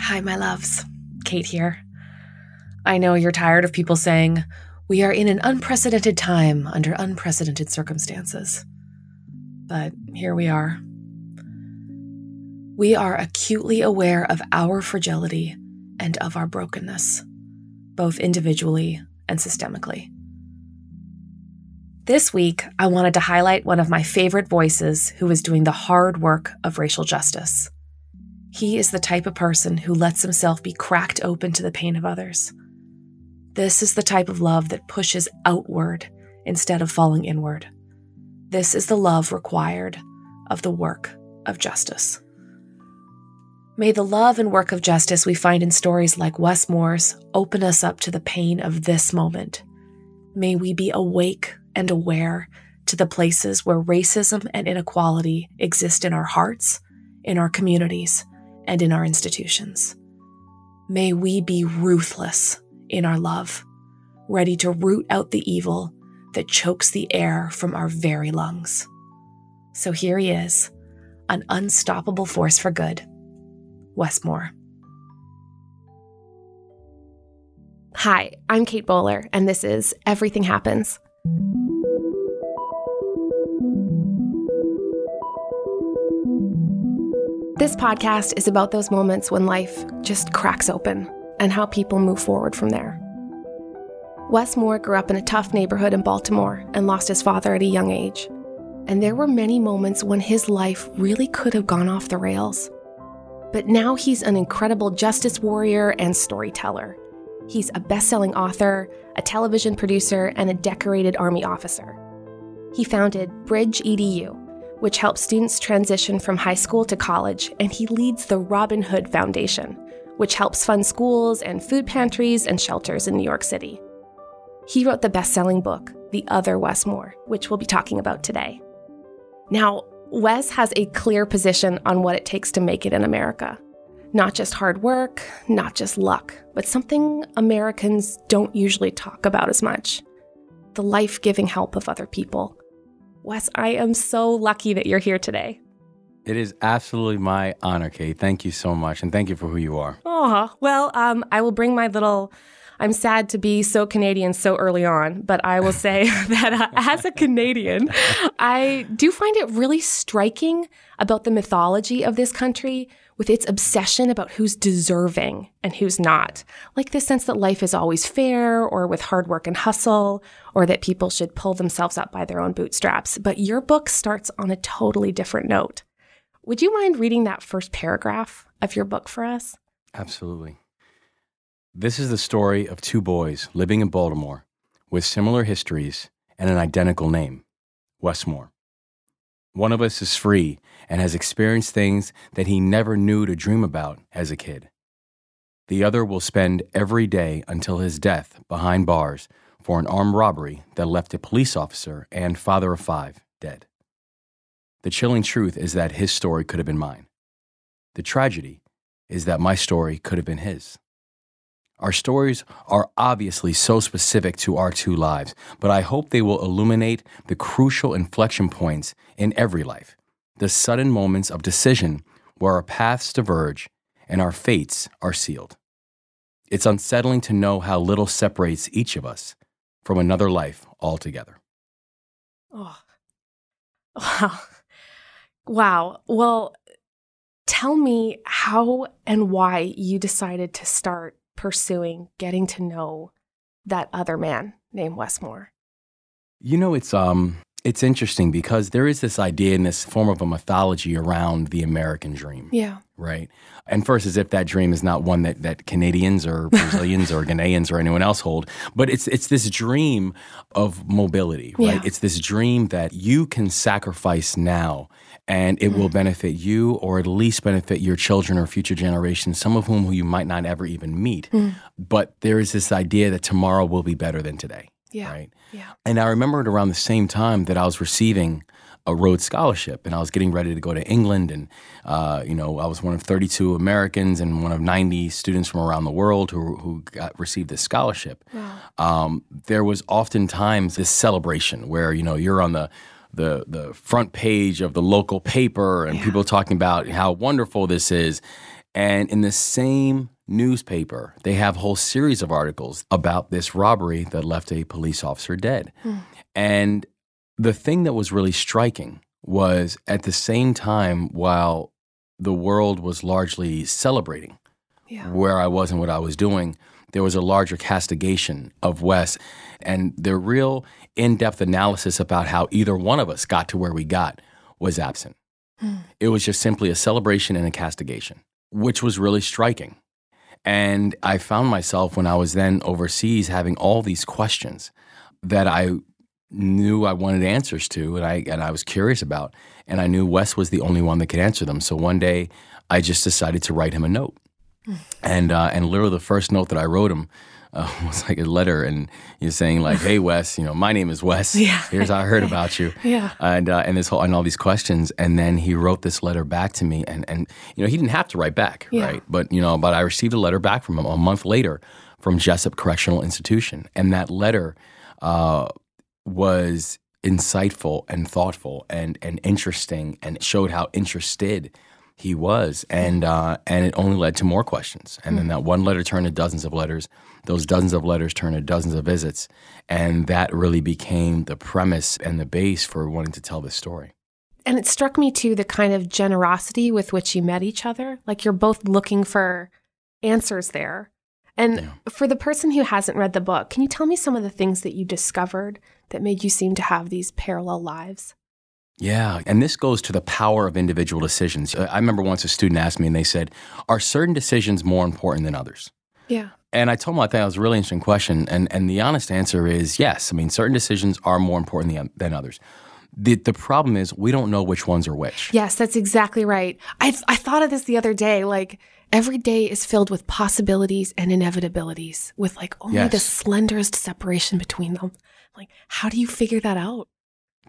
Hi, my loves. Kate here. I know you're tired of people saying, we are in an unprecedented time under unprecedented circumstances. But here we are. We are acutely aware of our fragility and of our brokenness, both individually and systemically. This week, I wanted to highlight one of my favorite voices who is doing the hard work of racial justice. He is the type of person who lets himself be cracked open to the pain of others. This is the type of love that pushes outward instead of falling inward. This is the love required of the work of justice. May the love and work of justice we find in stories like Wes Moore's open us up to the pain of this moment. May we be awake and aware to the places where racism and inequality exist in our hearts, in our communities, and in our institutions. May we be ruthless in our love, ready to root out the evil that chokes the air from our very lungs. So here he is, an unstoppable force for good. Wes Moore. Hi, I'm Kate Bowler, and this is Everything Happens. This podcast is about those moments when life just cracks open and how people move forward from there. Wes Moore grew up in a tough neighborhood in Baltimore and lost his father at a young age. And there were many moments when his life really could have gone off the rails. But now he's an incredible justice warrior and storyteller. He's a best selling author, a television producer, and a decorated Army officer. He founded Bridge EDU, which helps students transition from high school to college, and he leads the Robin Hood Foundation, which helps fund schools and food pantries and shelters in New York City. He wrote the best selling book, The Other Wes Moore, which we'll be talking about today. Now, Wes has a clear position on what it takes to make it in America. Not just hard work, not just luck, but something Americans don't usually talk about as much the life giving help of other people Wes, I am so lucky that you're here today. It is absolutely my honor, Kate. Thank you so much, and thank you for who you are. Oh, well, um, I will bring my little. I'm sad to be so Canadian so early on, but I will say that uh, as a Canadian, I do find it really striking about the mythology of this country with its obsession about who's deserving and who's not. Like this sense that life is always fair or with hard work and hustle, or that people should pull themselves up by their own bootstraps. But your book starts on a totally different note. Would you mind reading that first paragraph of your book for us? Absolutely. This is the story of two boys living in Baltimore with similar histories and an identical name Wes Moore. One of us is free and has experienced things that he never knew to dream about as a kid. The other will spend every day until his death behind bars for an armed robbery that left a police officer and father of five dead. The chilling truth is that his story could have been mine. The tragedy is that my story could have been his. Our stories are obviously so specific to our two lives, but I hope they will illuminate the crucial inflection points in every life, the sudden moments of decision where our paths diverge and our fates are sealed. It's unsettling to know how little separates each of us from another life altogether. Oh, wow. Wow. Well, tell me how and why you decided to start pursuing getting to know that other man named Wes Moore? You know, it's um it's interesting because there is this idea in this form of a mythology around the American dream. Yeah. Right. And first, as if that dream is not one that, that Canadians or Brazilians or Ghanaians or anyone else hold, but it's it's this dream of mobility, right? Yeah. It's this dream that you can sacrifice now and it mm. will benefit you or at least benefit your children or future generations, some of whom who you might not ever even meet. Mm. But there is this idea that tomorrow will be better than today. Yeah. Right. Yeah. And I remember it around the same time that I was receiving a Rhodes Scholarship, and I was getting ready to go to England. And uh, you know, I was one of 32 Americans and one of 90 students from around the world who who got received this scholarship. Wow. Um, there was oftentimes this celebration where you know you're on the the the front page of the local paper and yeah. people talking about how wonderful this is. And in the same newspaper, they have a whole series of articles about this robbery that left a police officer dead. Hmm. And the thing that was really striking was at the same time, while the world was largely celebrating Yeah. where I was and what I was doing, there was a larger castigation of Wes. And the real in depth analysis about how either one of us got to where we got was absent. It was just simply a celebration and a castigation, which was really striking. And I found myself when I was then overseas having all these questions that I knew I wanted answers to and I and I was curious about. And I knew Wes was the only one that could answer them. So one day I just decided to write him a note. And uh, and literally the first note that I wrote him uh, was like a letter, and you're saying like, "Hey Wes, you know my name is Wes. Yeah. Here's how I heard about you." Yeah. And uh, and this whole and all these questions, and then he wrote this letter back to me, and and you know he didn't have to write back, Yeah. right? But you know, but I received a letter back from him a month later from Jessup Correctional Institution, and that letter uh, was insightful and thoughtful and and interesting, and showed how interested he was, and uh, and it only led to more questions. And then that one letter turned to dozens of letters. Those dozens of letters turned to dozens of visits, and that really became the premise and the base for wanting to tell this story. And it struck me too the kind of generosity with which you met each other. Like you're both looking for answers there. And Yeah. for the person who hasn't read the book, can you tell me some of the things that you discovered that made you seem to have these parallel lives? Yeah, and this goes to the power of individual decisions. I remember once a student asked me, and they said, "Are certain decisions more important than others?" Yeah. And I told them I thought that was a really interesting question, and and the honest answer is yes. I mean, certain decisions are more important than, than others. The the problem is we don't know which ones are which. Yes, that's exactly right. I I thought of this the other day. Like every day is filled with possibilities and inevitabilities, with like only the slenderest separation between them. Like, how do you figure that out?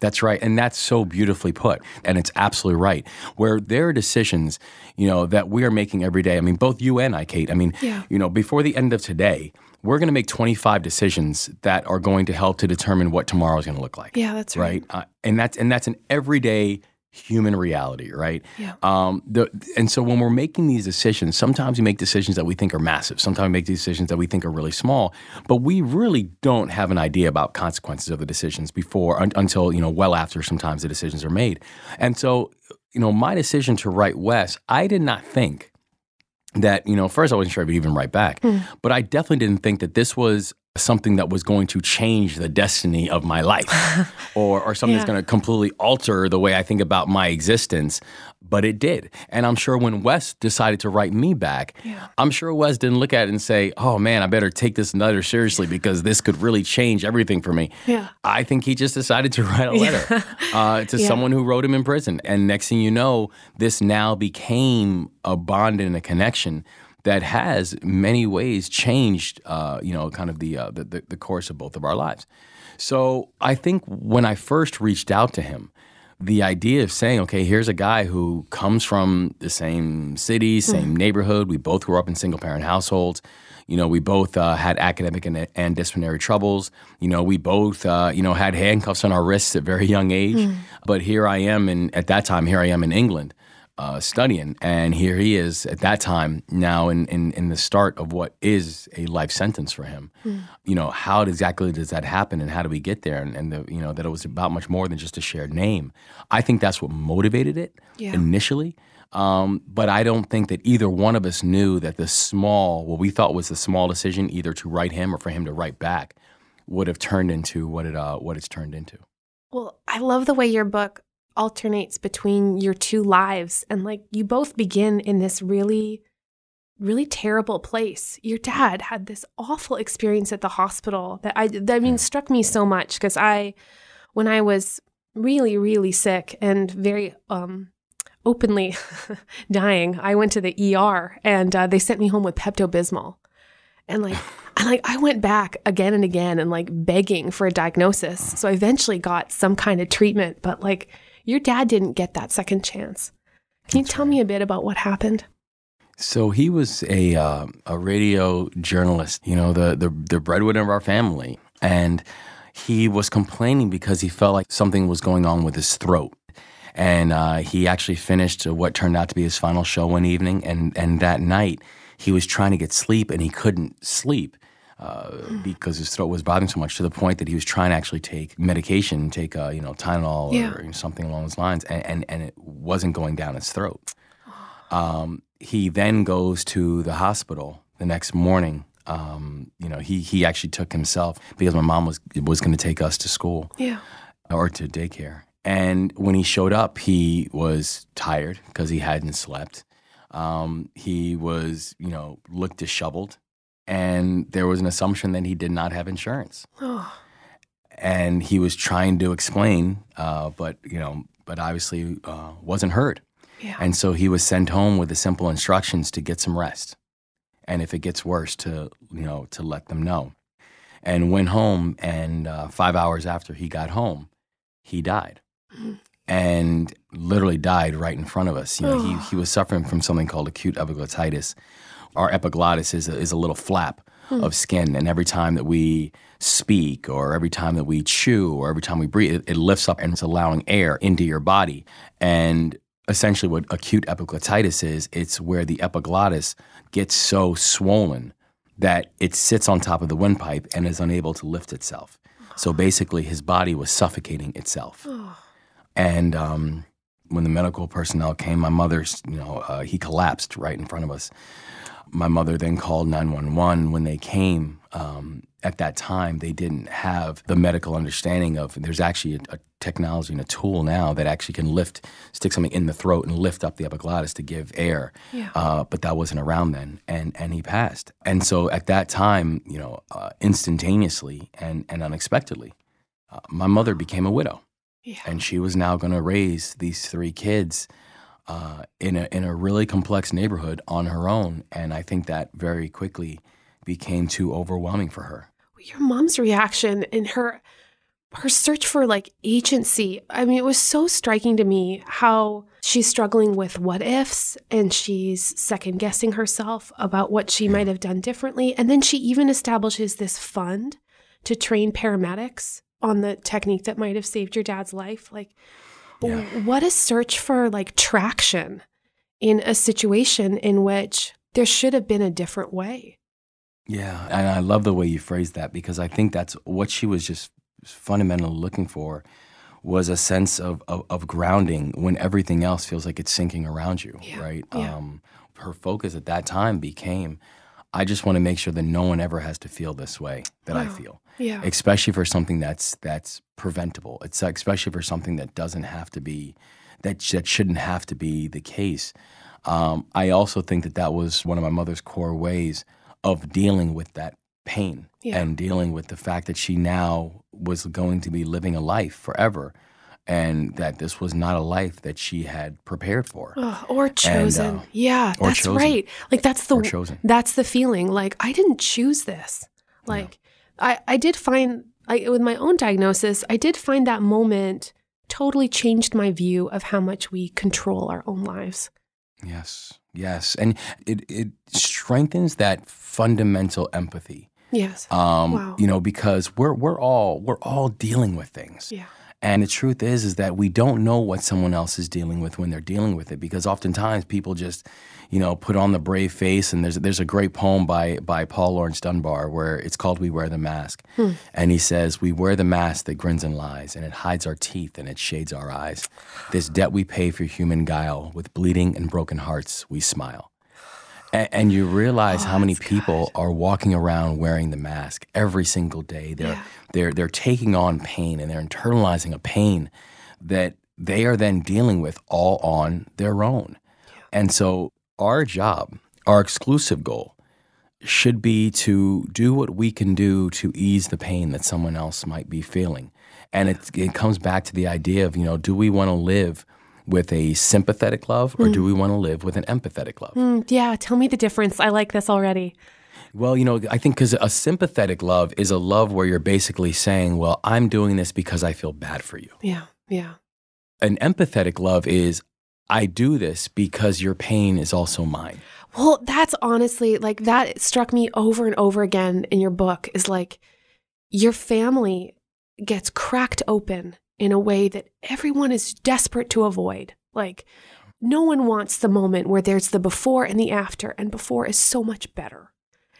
That's right. And that's so beautifully put. And it's absolutely right. Where there are decisions, you know, that we are making every day. I mean, both you and I, Kate, I mean, Yeah. you know, before the end of today, we're going to make 25 decisions that are going to help to determine what tomorrow is going to look like. Yeah, that's right. Right. Uh, and that's, and that's an everyday human reality, right? Yeah. Um, the, and so when we're making these decisions, sometimes we make decisions that we think are massive. Sometimes we make decisions that we think are really small, but we really don't have an idea about consequences of the decisions before un- until you know well after sometimes the decisions are made. And so, you know, my decision to write Wes, I did not think that you know first I wasn't sure I would even write back, but I definitely didn't think that this was something that was going to change the destiny of my life or or something that's going to completely alter the way I think about my existence but it did and I'm sure when Wes decided to write me back Yeah. I'm sure Wes didn't look at it and say oh man I better take this letter seriously because this could really change everything for me Yeah. I think he just decided to write a letter uh, to Yeah. someone who wrote him in prison. And next thing you know, this now became a bond and a connection that has many ways changed, uh, you know, kind of the, uh, the, the course of both of our lives. So I think when I first reached out to him, the idea of saying, okay, here's a guy who comes from the same city, same neighborhood. We both grew up in single parent households. You know, we both uh, had academic and, and disciplinary troubles. You know, we both, uh, you know, had handcuffs on our wrists at very young age. But here I am, and at that time, here I am in England uh, studying, and here he is at that time now in, in in the start of what is a life sentence for him. You know, how exactly does that happen, and how do we get there? And, and the, you know that it was about much more than just a shared name. I think that's what motivated it Yeah. initially. Um, but I don't think that either one of us knew that the small, what we thought was the small decision, either to write him or for him to write back, would have turned into what it uh, what it's turned into. Well, I love the way your book alternates between your two lives and like you both begin in this really really terrible place. Your dad had this awful experience at the hospital that I that I mean struck me so much because I when I was really really sick and very um openly dying, I went to the ER and uh, they sent me home with Pepto Bismol. And like, and like, I went back again and again and like begging for a diagnosis. So I eventually got some kind of treatment, but like, your dad didn't get that second chance. Can you tell me a bit about what happened? So he was a uh, a radio journalist, you know, the, the the breadwinner of our family, and he was complaining because he felt like something was going on with his throat, And uh, he actually finished what turned out to be his final show one evening. And, and that night, he was trying to get sleep and he couldn't sleep. Uh, because his throat was bothering so much to the point that he was trying to actually take medication, take uh, you know Tylenol Yeah. or something along those lines, and, and, and it wasn't going down his throat. Um, he then goes to the hospital the next morning. Um, you know, he he actually took himself because my mom was was going to take us to school Yeah. or to daycare. And when he showed up, he was tired because he hadn't slept. Um, he was, you know, looked disheveled, and there was an assumption that he did not have insurance. Oh. And he was trying to explain, uh, but you know, but obviously uh, wasn't heard. Yeah. And so he was sent home with the simple instructions to get some rest. And if it gets worse, to, you know, to let them know. And went home, and uh, five hours after he got home, he died. And literally died right in front of us. You know, he, he was suffering from something called acute epiglottitis. Our epiglottis is a, is a little flap of skin, and every time that we speak, or every time that we chew, or every time we breathe, it, it lifts up and it's allowing air into your body. And essentially, what acute epiglottitis is, it's where the epiglottis gets so swollen that it sits on top of the windpipe and is unable to lift itself. So basically, his body was suffocating itself. And um, when the medical personnel came, my mother's, you know, uh, he collapsed right in front of us. My mother then called 911. When they came, um, at that time, they didn't have the medical understanding of there's actually a, a technology and a tool now that actually can lift, stick something in the throat and lift up the epiglottis to give air. Yeah. Uh, but that wasn't around then, and and he passed. And so at that time, you know, uh, instantaneously and and unexpectedly, uh, my mother became a widow Yeah. and she was now going to raise these three kids uh, in a in a really complex neighborhood on her own. And I think that very quickly became too overwhelming for her. your mom's reaction and her her search for like agency i mean it was so striking to me how she's struggling with what ifs and she's second guessing herself about what she might have done differently and then she even establishes this fund to train paramedics on the technique that might have saved your dad's life like Yeah. what a search for like traction in a situation in which there should have been a different way Yeah, and I love the way you phrased that because I think that's what she was just fundamentally looking for was a sense of, of, of grounding when everything else feels like it's sinking around you, Yeah, right? yeah. Um, her focus at that time became, I just want to make sure that no one ever has to feel this way that I feel. yeah especially for something that's that's preventable. It's especially for something that doesn't have to be that that shouldn't have to be the case. Um, I also think that that was one of my mother's core ways of dealing with that pain Yeah. and dealing with the fact that she now was going to be living a life forever, and that this was not a life that she had prepared for Ugh, or chosen. uh, yeah, or that's chosen. right. Like that's the or chosen. that's the feeling. Like I didn't choose this. Like I I did find I with my own diagnosis, I did find that moment totally changed my view of how much we control our own lives. Yes, yes, and it it strengthens that fundamental empathy. Yes. Um, Wow. You know, because we're we're all we're all dealing with things, yeah. And the truth is is that we don't know what someone else is dealing with when they're dealing with it. Because oftentimes people just, you know, put on the brave face. And there's there's a great poem by by Paul Laurence Dunbar where it's called "We Wear the Mask," hmm. and he says, "We wear the mask that grins and lies, and it hides our teeth and it shades our eyes. This debt we pay for human guile, with bleeding and broken hearts we smile." And, and you realize how many oh, people are walking around wearing the mask every single day. They're Yeah. they're they're taking on pain and they're internalizing a pain that they are then dealing with all on their own. And so our job, our exclusive goal should be to do what we can do to ease the pain that someone else might be feeling. And it, it comes back to the idea of, you know, do we want to live with a sympathetic love or do we want to live with an empathetic love? Mm, yeah, tell me the difference. I like this already. Well, you know, I think because a sympathetic love is a love where you're basically saying, well, I'm doing this because I feel bad for you. Yeah. Yeah. An empathetic love is, I do this because your pain is also mine. Well, that's honestly like that struck me over and over again in your book is like your family gets cracked open in a way that everyone is desperate to avoid. Like, no one wants the moment where there's the before and the after, and before is so much better.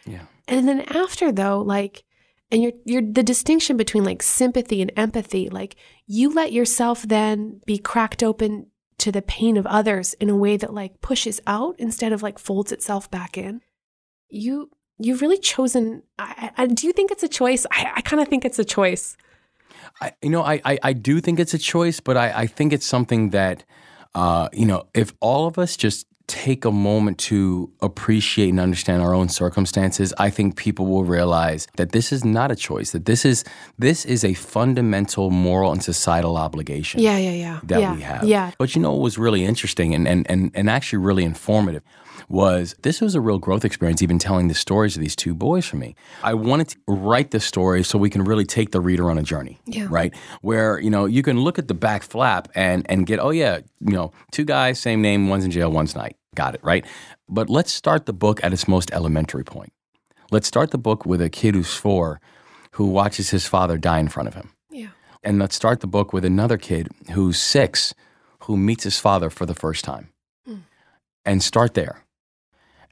Yeah. And then after, though, like, and you're, you're the distinction between like sympathy and empathy, like, you let yourself then be cracked open to the pain of others in a way that like pushes out instead of like folds itself back in. You, you've really chosen. I, I, do you think it's a choice? I, I kind of think it's a choice. I, you know, I, I, I do think it's a choice, but I, I think it's something that, uh, you know, if all of us just take a moment to appreciate and understand our own circumstances, I think people will realize that this is not a choice. That this is this is a fundamental moral and societal obligation. Yeah, yeah, yeah. That yeah, we have. Yeah. But you know what was really interesting and, and, and, and actually really informative was this was a real growth experience, even telling the stories of these two boys for me. I wanted to write the story so we can really take the reader on a journey, Yeah. right? Where, you know, you can look at the back flap and, and get, oh, yeah, you know, two guys, same name, one's in jail, one's not. Got it, right? But let's start the book at its most elementary point. Let's start the book with a kid who's four who watches his father die in front of him. Yeah. And let's start the book with another kid who's six who meets his father for the first time. Hmm. And start there.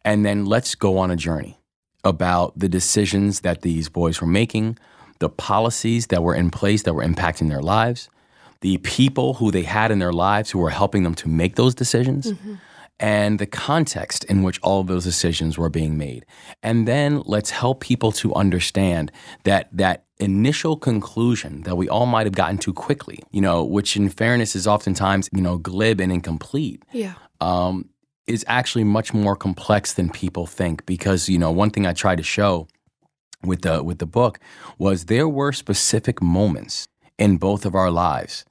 And then let's go on a journey about the decisions that these boys were making, the policies that were in place that were impacting their lives, the people who they had in their lives who were helping them to make those decisions. And the context in which all of those decisions were being made. And then let's help people to understand that that initial conclusion that we all might have gotten to quickly, you know, which in fairness is oftentimes, you know, glib and incomplete Yeah. um, is actually much more complex than people think. Because you know, one thing I tried to show with the with the book was there were specific moments in both of our lives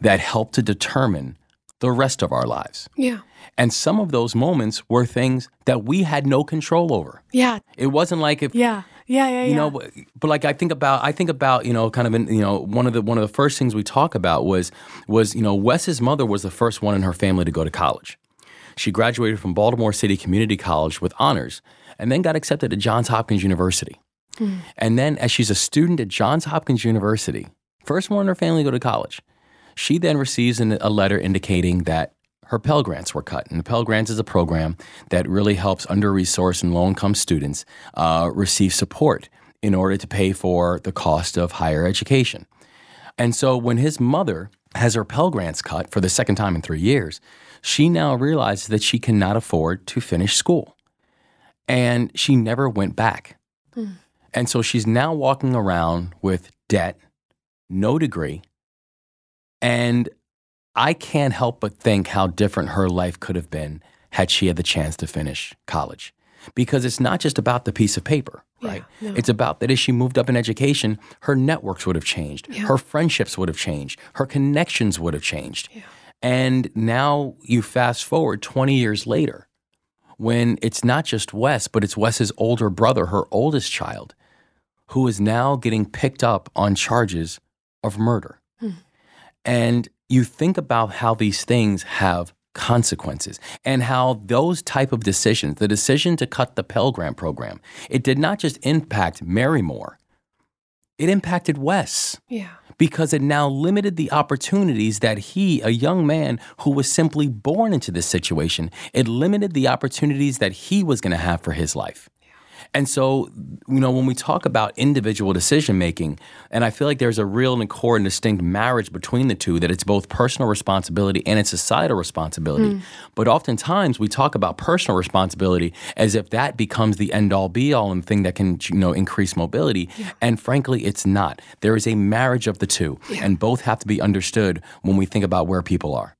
that helped to determine the rest of our lives. Yeah. And some of those moments were things that we had no control over. Yeah. It wasn't like if Yeah. Yeah. Yeah. you yeah. know but, but like i think about i think about you know kind of in, you know one of the one of the first things we talk about was was you know wes's mother was the first one in her family to go to college she graduated from baltimore city community college with honors and then got accepted at johns hopkins university and then as she's a student at johns hopkins university first one in her family to go to college she then receives an, a letter indicating that her Pell Grants were cut. And the Pell Grants is a program that really helps under resourced and low income students uh, receive support in order to pay for the cost of higher education. And so when his mother has her Pell Grants cut for the second time in three years, she now realizes that she cannot afford to finish school. And she never went back. Hmm. And so she's now walking around with debt, no degree, and I can't help but think how different her life could have been had she had the chance to finish college. Because it's not just about the piece of paper, right? no. It's about that as she moved up in education, her networks would have changed, her friendships would have changed, her connections would have changed. And now you fast forward 20 years later, when it's not just Wes, but it's Wes's older brother, her oldest child, who is now getting picked up on charges of murder. Hmm. And you think about how these things have consequences and how those type of decisions, the decision to cut the Pell Grant program, it did not just impact Mary Moore, it impacted Wes Yeah. Because it now limited the opportunities that he, a young man who was simply born into this situation, it limited the opportunities that he was going to have for his life. And so, you know, when we talk about individual decision making, and I feel like there's a real and core and distinct marriage between the two, that it's both personal responsibility and it's societal responsibility. Hmm. But oftentimes we talk about personal responsibility as if that becomes the end all be all and thing that can, you know, increase mobility. And frankly, it's not. There is a marriage of the two, and both have to be understood when we think about where people are.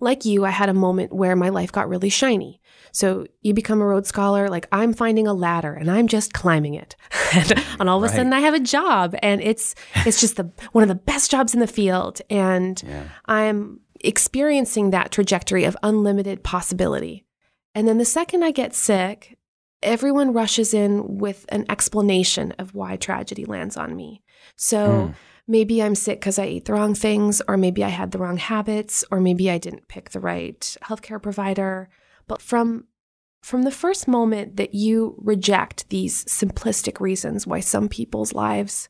like you, I had a moment where my life got really shiny. So you become a Rhodes Scholar, like I'm finding a ladder and I'm just climbing it. and, and all of a Right. sudden I have a job and it's it's just the one of the best jobs in the field. And I'm experiencing that trajectory of unlimited possibility. And then the second I get sick, everyone rushes in with an explanation of why tragedy lands on me. So hmm. maybe I'm sick because I ate the wrong things, or maybe I had the wrong habits, or maybe I didn't pick the right healthcare provider. But from from the first moment that you reject these simplistic reasons why some people's lives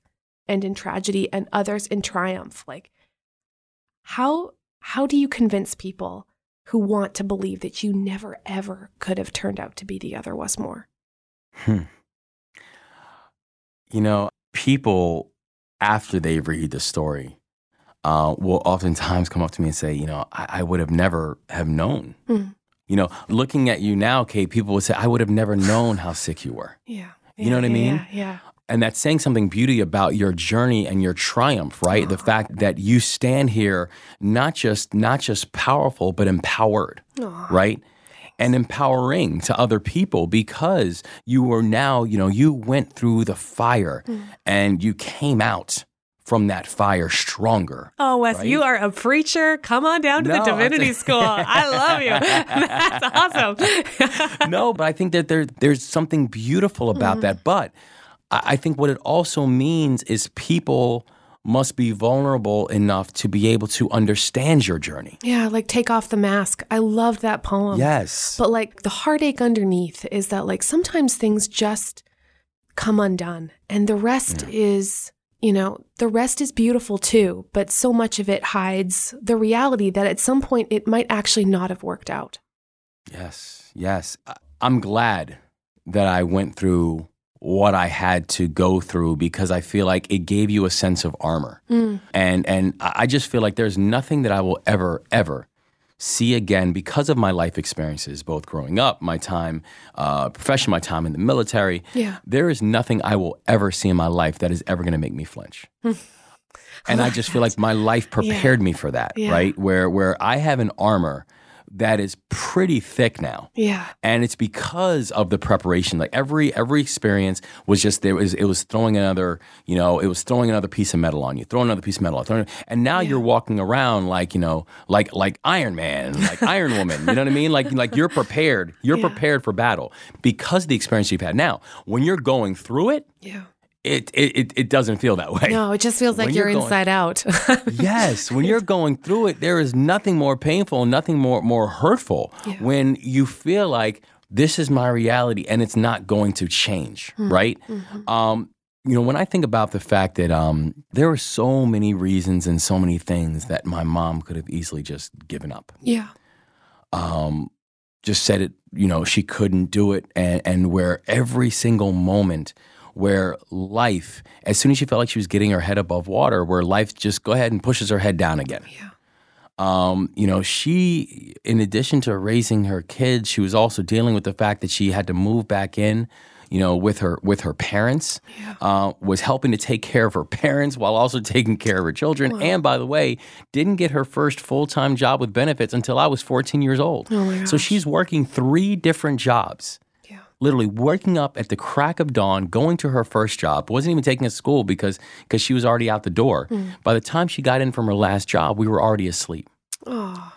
end in tragedy and others in triumph, like how how do you convince people who want to believe that you never ever could have turned out to be the other Wes Moore? Hmm. You know, people after they read the story uh, will oftentimes come up to me and say, you know, I, I would have never have known. Mm. You know, looking at you now, Kate, people would say, I would have never known how sick you were. Yeah. You know what I mean? Yeah. yeah. And that's saying something beauty about your journey and your triumph, right? The uh-huh. fact that you stand here not just not just powerful, but empowered, right? And empowering to other people because you were now, you know, you went through the fire mm. and you came out from that fire stronger. Oh, Wes, Right? you are a preacher. Come on down to No, the divinity school. I love you. That's awesome. no, but I think that there there's something beautiful about mm-hmm. that. But I, I think what it also means is people must be vulnerable enough to be able to understand your journey. Yeah, like take off the mask. I love that poem. Yes. But like the heartache underneath is that like sometimes things just come undone and the rest is, you know, the rest is beautiful too, but so much of it hides the reality that at some point it might actually not have worked out. Yes. Yes. I'm glad that I went through what I had to go through because I feel like it gave you a sense of armor. Mm. And and I just feel like there's nothing that I will ever ever see again because of my life experiences, both growing up, my time, uh, profession, my time in the military. Yeah. There is nothing I will ever see in my life that is ever going to make me flinch. and I just feel like my life prepared me for that, Yeah. right? Where where I have an armor that is pretty thick now Yeah. and it's because of the preparation like every every experience was just there was it was throwing another you know it was throwing another piece of metal on you throwing another piece of metal on and now you're walking around like you know like like iron man like iron woman you know what i mean like like you're prepared you're Yeah. prepared for battle because of the experience you've had now when you're going through it Yeah. It it, it, doesn't feel that way No, it just feels like you're, you're going- inside out. yes, when you're going through it, there is nothing more painful, nothing more more hurtful Yeah. when you feel like this is my reality and it's not going to change, Hmm. right? Mm-hmm. Um, you know, when I think about the fact that um, there were so many reasons and so many things that my mom could have easily just given up, yeah. um, just said it, you know, she couldn't do it, and, and where every single moment where life, as soon as she felt like she was getting her head above water, where life just go ahead and pushes her head down again. Yeah. Um, you know, she, in addition to raising her kids, she was also dealing with the fact that she had to move back in, you know, with her with her parents. Uh, was helping to take care of her parents while also taking care of her children. And by the way, didn't get her first full time job with benefits until I was 14 years old. Oh my so she's working three different jobs Yeah. Literally waking up at the crack of dawn, going to her first job, wasn't even taking a school because because she was already out the door. Mm. By the time she got in from her last job, we were already asleep. Oh.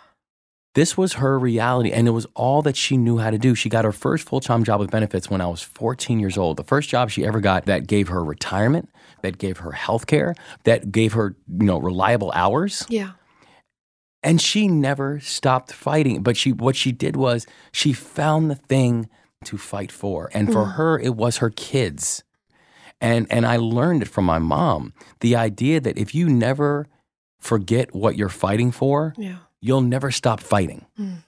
This was her reality, and it was all that she knew how to do. She got her first full time job with benefits when I was 14 years old. The first job she ever got that gave her retirement, that gave her health care, that gave her, you know, reliable hours. Yeah. And she never stopped fighting. But she what she did was she found the thing to fight for. And for mm-hmm. her, it was her kids. And and I learned it from my mom. The idea that if you never forget what you're fighting for, Yeah. you'll never stop fighting. Mm.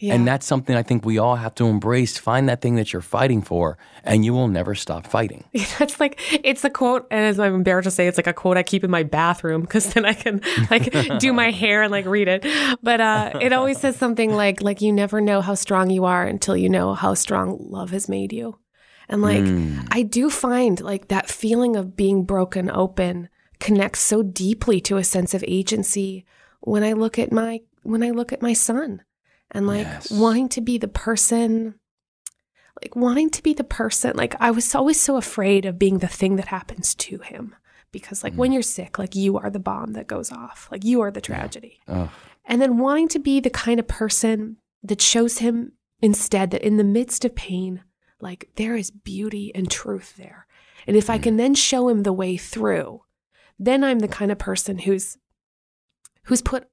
Yeah. And that's something I think we all have to embrace. Find that thing that you're fighting for, and you will never stop fighting. It's like it's a quote, and as I'm embarrassed to say, it's like a quote I keep in my bathroom because then I can like do my hair and like read it. But uh, it always says something like like you never know how strong you are until you know how strong love has made you. And like Mm. I do find like that feeling of being broken open connects so deeply to a sense of agency when I look at my when I look at my son and like Yes. wanting to be the person like wanting to be the person like I was always so afraid of being the thing that happens to him because like Mm. when you're sick like you are the bomb that goes off like you are the tragedy Ugh. and then wanting to be the kind of person that shows him instead that in the midst of pain, like there is beauty and truth there. And if I can then show him the way through, then I'm the kind of person who's who's put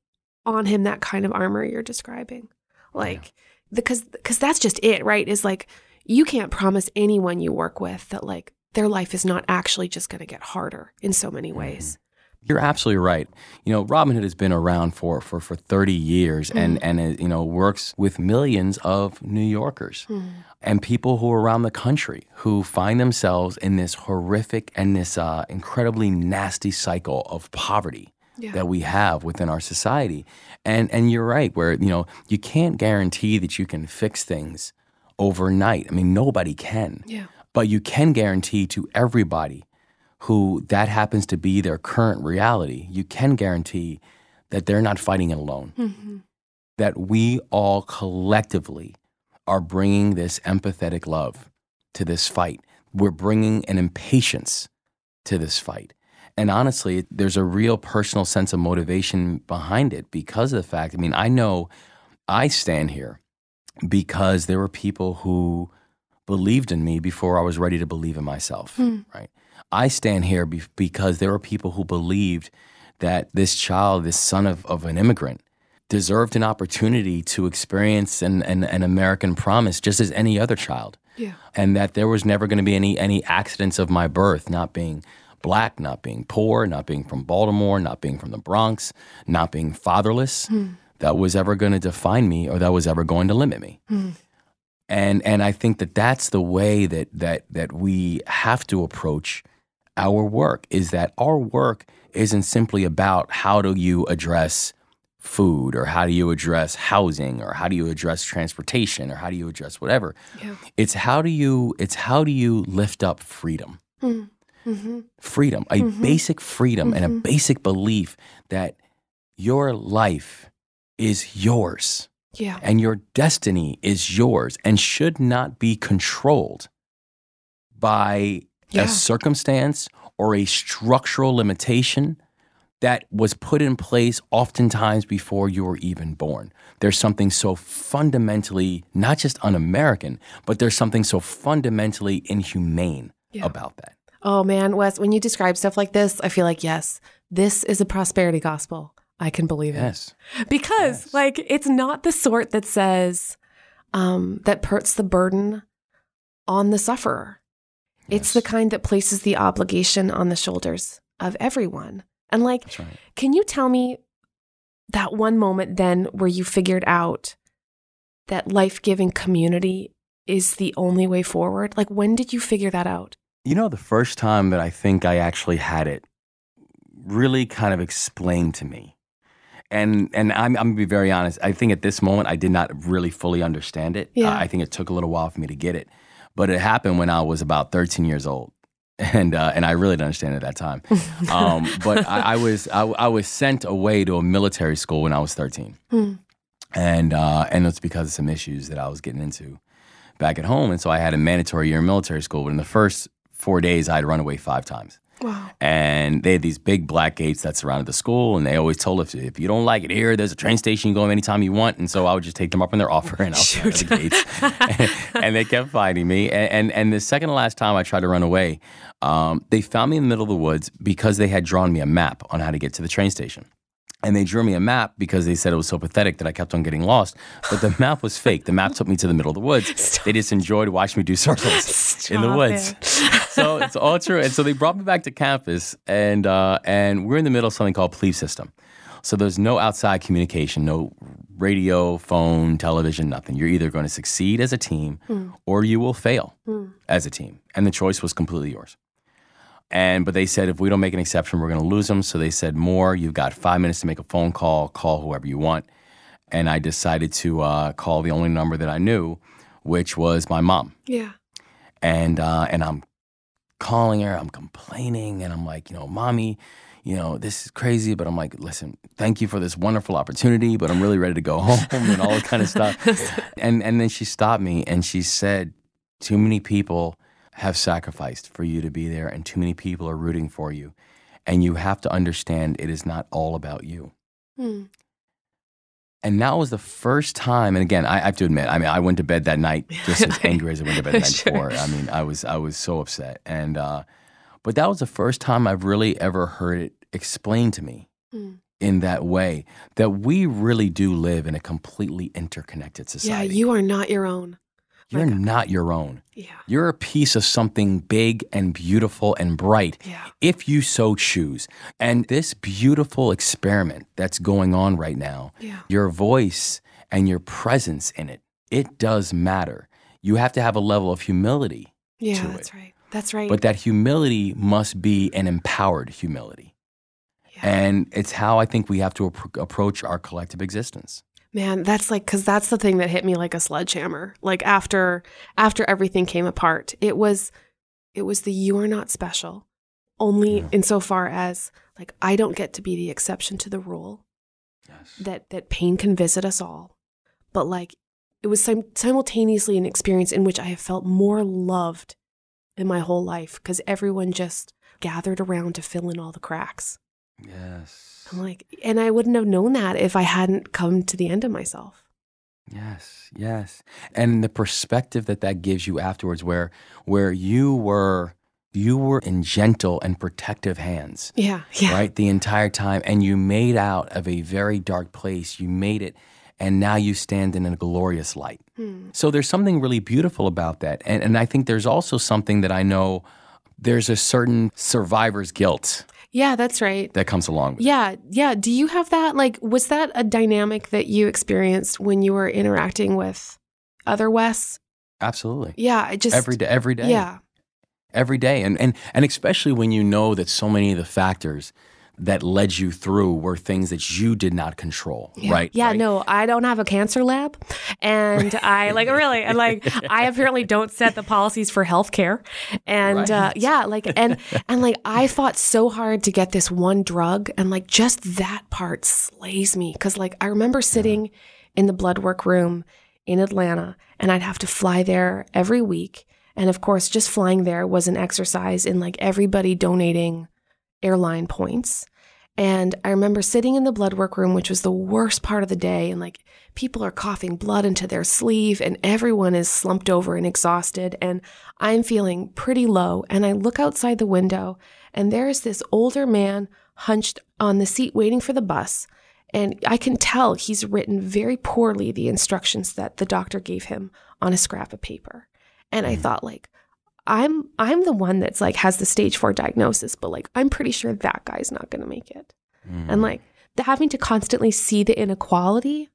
on him that kind of armor you're describing. Like because because that's just it, right? Is like you can't promise anyone you work with that like their life is not actually just going to get harder in so many mm-hmm. ways. You're absolutely right. You know, Robin Hood has been around for, for, for 30 years and, mm. and it, you know, works with millions of New Yorkers hmm. and people who are around the country who find themselves in this horrific and this uh, incredibly nasty cycle of poverty Yeah. that we have within our society. And, and you're right, where, you know, you can't guarantee that you can fix things overnight. I mean, nobody can. Yeah. But you can guarantee to everybody who that happens to be their current reality, you can guarantee that they're not fighting it alone. Mm-hmm. That we all collectively are bringing this empathetic love to this fight. We're bringing an impatience to this fight. And honestly, there's a real personal sense of motivation behind it because of the fact, I mean, I know I stand here because there were people who believed in me before I was ready to believe in myself, hmm. right? I stand here be- because there were people who believed that this child, this son of, of an immigrant, deserved an opportunity to experience an, an, an American promise just as any other child. Yeah. And that there was never going to be any, any accidents of my birth, not being black, not being poor, not being from Baltimore, not being from the Bronx, not being fatherless, hmm. that was ever going to define me or that was ever going to limit me. Hmm. And and I think that that's the way that that that we have to approach our work is that our work isn't simply about how do you address food or how do you address housing or how do you address transportation or how do you address whatever. Yeah. it's how do you it's how do you lift up freedom hmm. Mm-hmm. freedom a basic freedom and a basic belief that your life is yours Yeah. and your destiny is yours and should not be controlled by Yeah. a circumstance or a structural limitation that was put in place oftentimes before you were even born. There's something so fundamentally not just un American, but there's something so fundamentally inhumane Yeah. about that. Oh man, Wes, when you describe stuff like this, I feel like yes, this is a prosperity gospel. I can believe it. Because Yes. like it's not the sort that says um, that puts the burden on the sufferer it's the kind that places the obligation on the shoulders of everyone and like right. can you tell me that one moment then where you figured out that life-giving community is the only way forward like when did you figure that out You know, the first time that I think I actually had it really kind of explained to me. And and I'm, I'm gonna be very honest. I think at this moment I did not really fully understand it. Yeah. Uh, I think it took a little while for me to get it, but it happened when I was about 13 years old, and uh, and I really didn't understand it at that time. Um, but I, I was I, I was sent away to a military school when I was 13, Hmm. and uh, and it's because of some issues that I was getting into back at home, and so I had a mandatory year in military school. But in the first four days, I had run away five times. wow And they had these big black gates that surrounded the school, and they always told us if you don't like it here, there's a train station. You can go anytime you want. And so I would just take them up on their offer and outside of the gates, and, they kept finding me. And, and and the second to last time I tried to run away, um, they found me in the middle of the woods because they had drawn me a map on how to get to the train station. And they drew me a map because they said it was so pathetic that I kept on getting lost. But the map was fake. The map took me to the middle of the woods. They just enjoyed watching me do circles in the woods so it's all true. And so they brought me back to campus, and uh, and we're in the middle of something called plebe system. So there's no outside communication, no radio, phone, television, nothing. You're either going to succeed as a team or you will fail as a team, and the choice was completely yours. And but they said if we don't make an exception, we're going to lose them. So they said Moore. You've got five minutes to make a phone call. Call whoever you want. And I decided to uh, call the only number that I knew, which was my mom yeah and uh, and I'm calling her, I'm complaining, and I'm like, you know, mommy, you know, this is crazy, but I'm like, listen, thank you for this wonderful opportunity, but I'm really ready to go home and all that kind of stuff. And and then she stopped me and she said, too many people have sacrificed for you to be there, and too many people are rooting for you, and you have to understand it is not all about you. Hmm. And that was the first time. And again, I, I have to admit, I mean, I went to bed that night just as angry as I went to bed the night Sure. before. I mean, I was I was so upset. And uh, but that was the first time I've really ever heard it explained to me Hmm. in that way that we really do live in a completely interconnected society. yeah you are not your own You're not your own. Yeah. You're a piece of something big and beautiful and bright Yeah. if you so choose. And this beautiful experiment that's going on right now, Yeah. your voice and your presence in it, it does matter. You have to have a level of humility, Yeah, to that's it. right. That's right. but that humility must be an empowered humility. yeah. And it's how I think we have to appro- approach our collective existence. Man, that's like cuz that's the thing that hit me like a sledgehammer. Like after after everything came apart, it was it was the you are not special. Only Yeah. insofar as like I don't get to be the exception to the rule. Yes. That that pain can visit us all. But like it was sim- simultaneously an experience in which I have felt more loved in my whole life cuz everyone just gathered around to fill in all the cracks. Yes. I'm like and I wouldn't have known that if I hadn't come to the end of myself. Yes, yes. And the perspective that that gives you afterwards where where you were you were in gentle and protective hands, Yeah, yeah. right? The entire time and you made out of a very dark place. You made it and now you stand in a glorious light. Hmm. So there's something really beautiful about that. And and I think there's also something that I know there's a certain survivor's guilt Yeah, that's right. that comes along it. Yeah, yeah. Do you have that? Like, was that a dynamic that you experienced when you were interacting with other Wes? Absolutely. Yeah, I just Every day every day. Yeah, every day and, and and especially when you know that so many of the factors that led you through were things that you did not control yeah. right Yeah, right? no, I don't have a cancer lab, and I like really, and like I apparently don't set the policies for healthcare, and uh, yeah, like and and like I fought so hard to get this one drug, and like just that part slays me because like I remember sitting in the blood work room in Atlanta, and I'd have to fly there every week, and of course, just flying there was an exercise in like everybody donating airline points. And I remember sitting in the blood work room, which was the worst part of the day, and like people are coughing blood into their sleeve, and everyone is slumped over and exhausted. And I'm feeling pretty low. And I look outside the window, and there's this older man hunched on the seat waiting for the bus. And I can tell he's written very poorly the instructions that the doctor gave him on a scrap of paper. And I mm. thought, like, I'm I'm the one that's like has the stage four diagnosis, but like I'm pretty sure that guy's not gonna make it. Mm. And like the having to constantly see the inequality,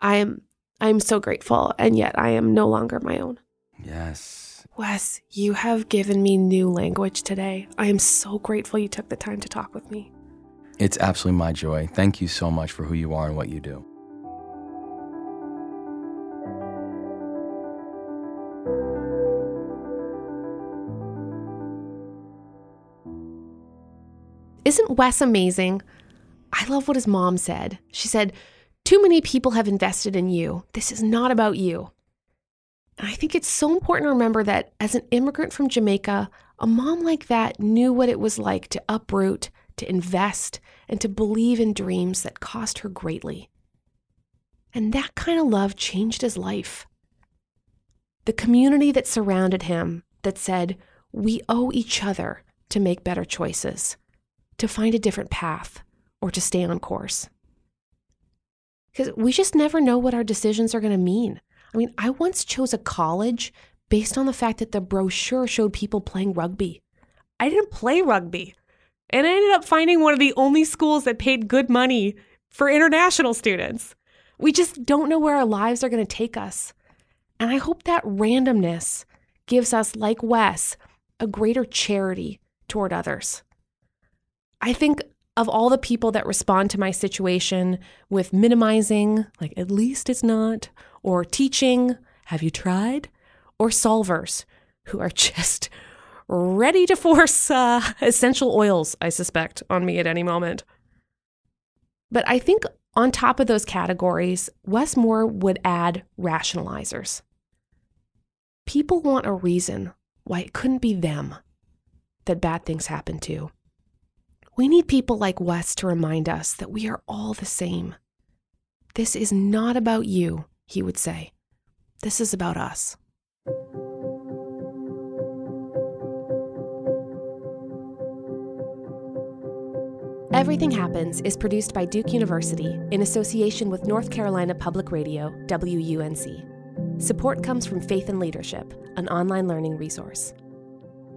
I'm I'm so grateful, and yet I am no longer my own. yes Wes, you have given me new language today. I am so grateful you took the time to talk with me. it's absolutely my joy thank you so much for who you are and what you do Isn't Wes amazing? I love what his mom said. She said, Too many people have invested in you. This is not about you. And I think it's so important to remember that as an immigrant from Jamaica, a mom like that knew what it was like to uproot, to invest, and to believe in dreams that cost her greatly. And that kind of love changed his life. The community that surrounded him that said, We owe each other to make better choices to find a different path or to stay on course. Because we just never know what our decisions are going to mean. I mean, I once chose a college based on the fact that the brochure showed people playing rugby. I didn't play rugby. And I ended up finding one of the only schools that paid good money for international students. We just don't know where our lives are going to take us. And I hope that randomness gives us, like Wes, a greater charity toward others. I think of all the people that respond to my situation with minimizing, like at least it's not, or teaching, have you tried? Or solvers who are just ready to force uh, essential oils, I suspect, on me at any moment. But I think on top of those categories, Wes Moore would add rationalizers. People want a reason why it couldn't be them that bad things happen to. We need people like Wes to remind us that we are all the same. This is not about you, he would say. This is about us. Everything Happens is produced by Duke University in association with North Carolina Public Radio, WUNC. Support comes from Faith and Leadership, an online learning resource.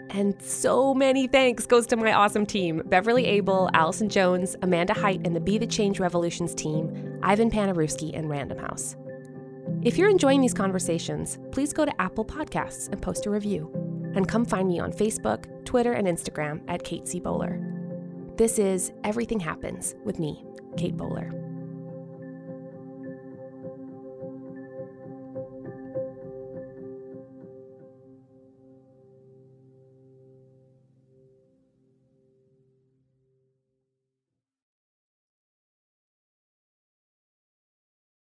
And so many thanks goes to my awesome team Beverly Abel, Allison Jones, Amanda Hite, and the Be the Change Revolutions team, Ivan Panerewski, and Random House. If you're enjoying these conversations, please go to Apple Podcasts and post a review. And come find me on Facebook, Twitter, and Instagram at Kate C. Bowler. This is Everything Happens with me, Kate Bowler.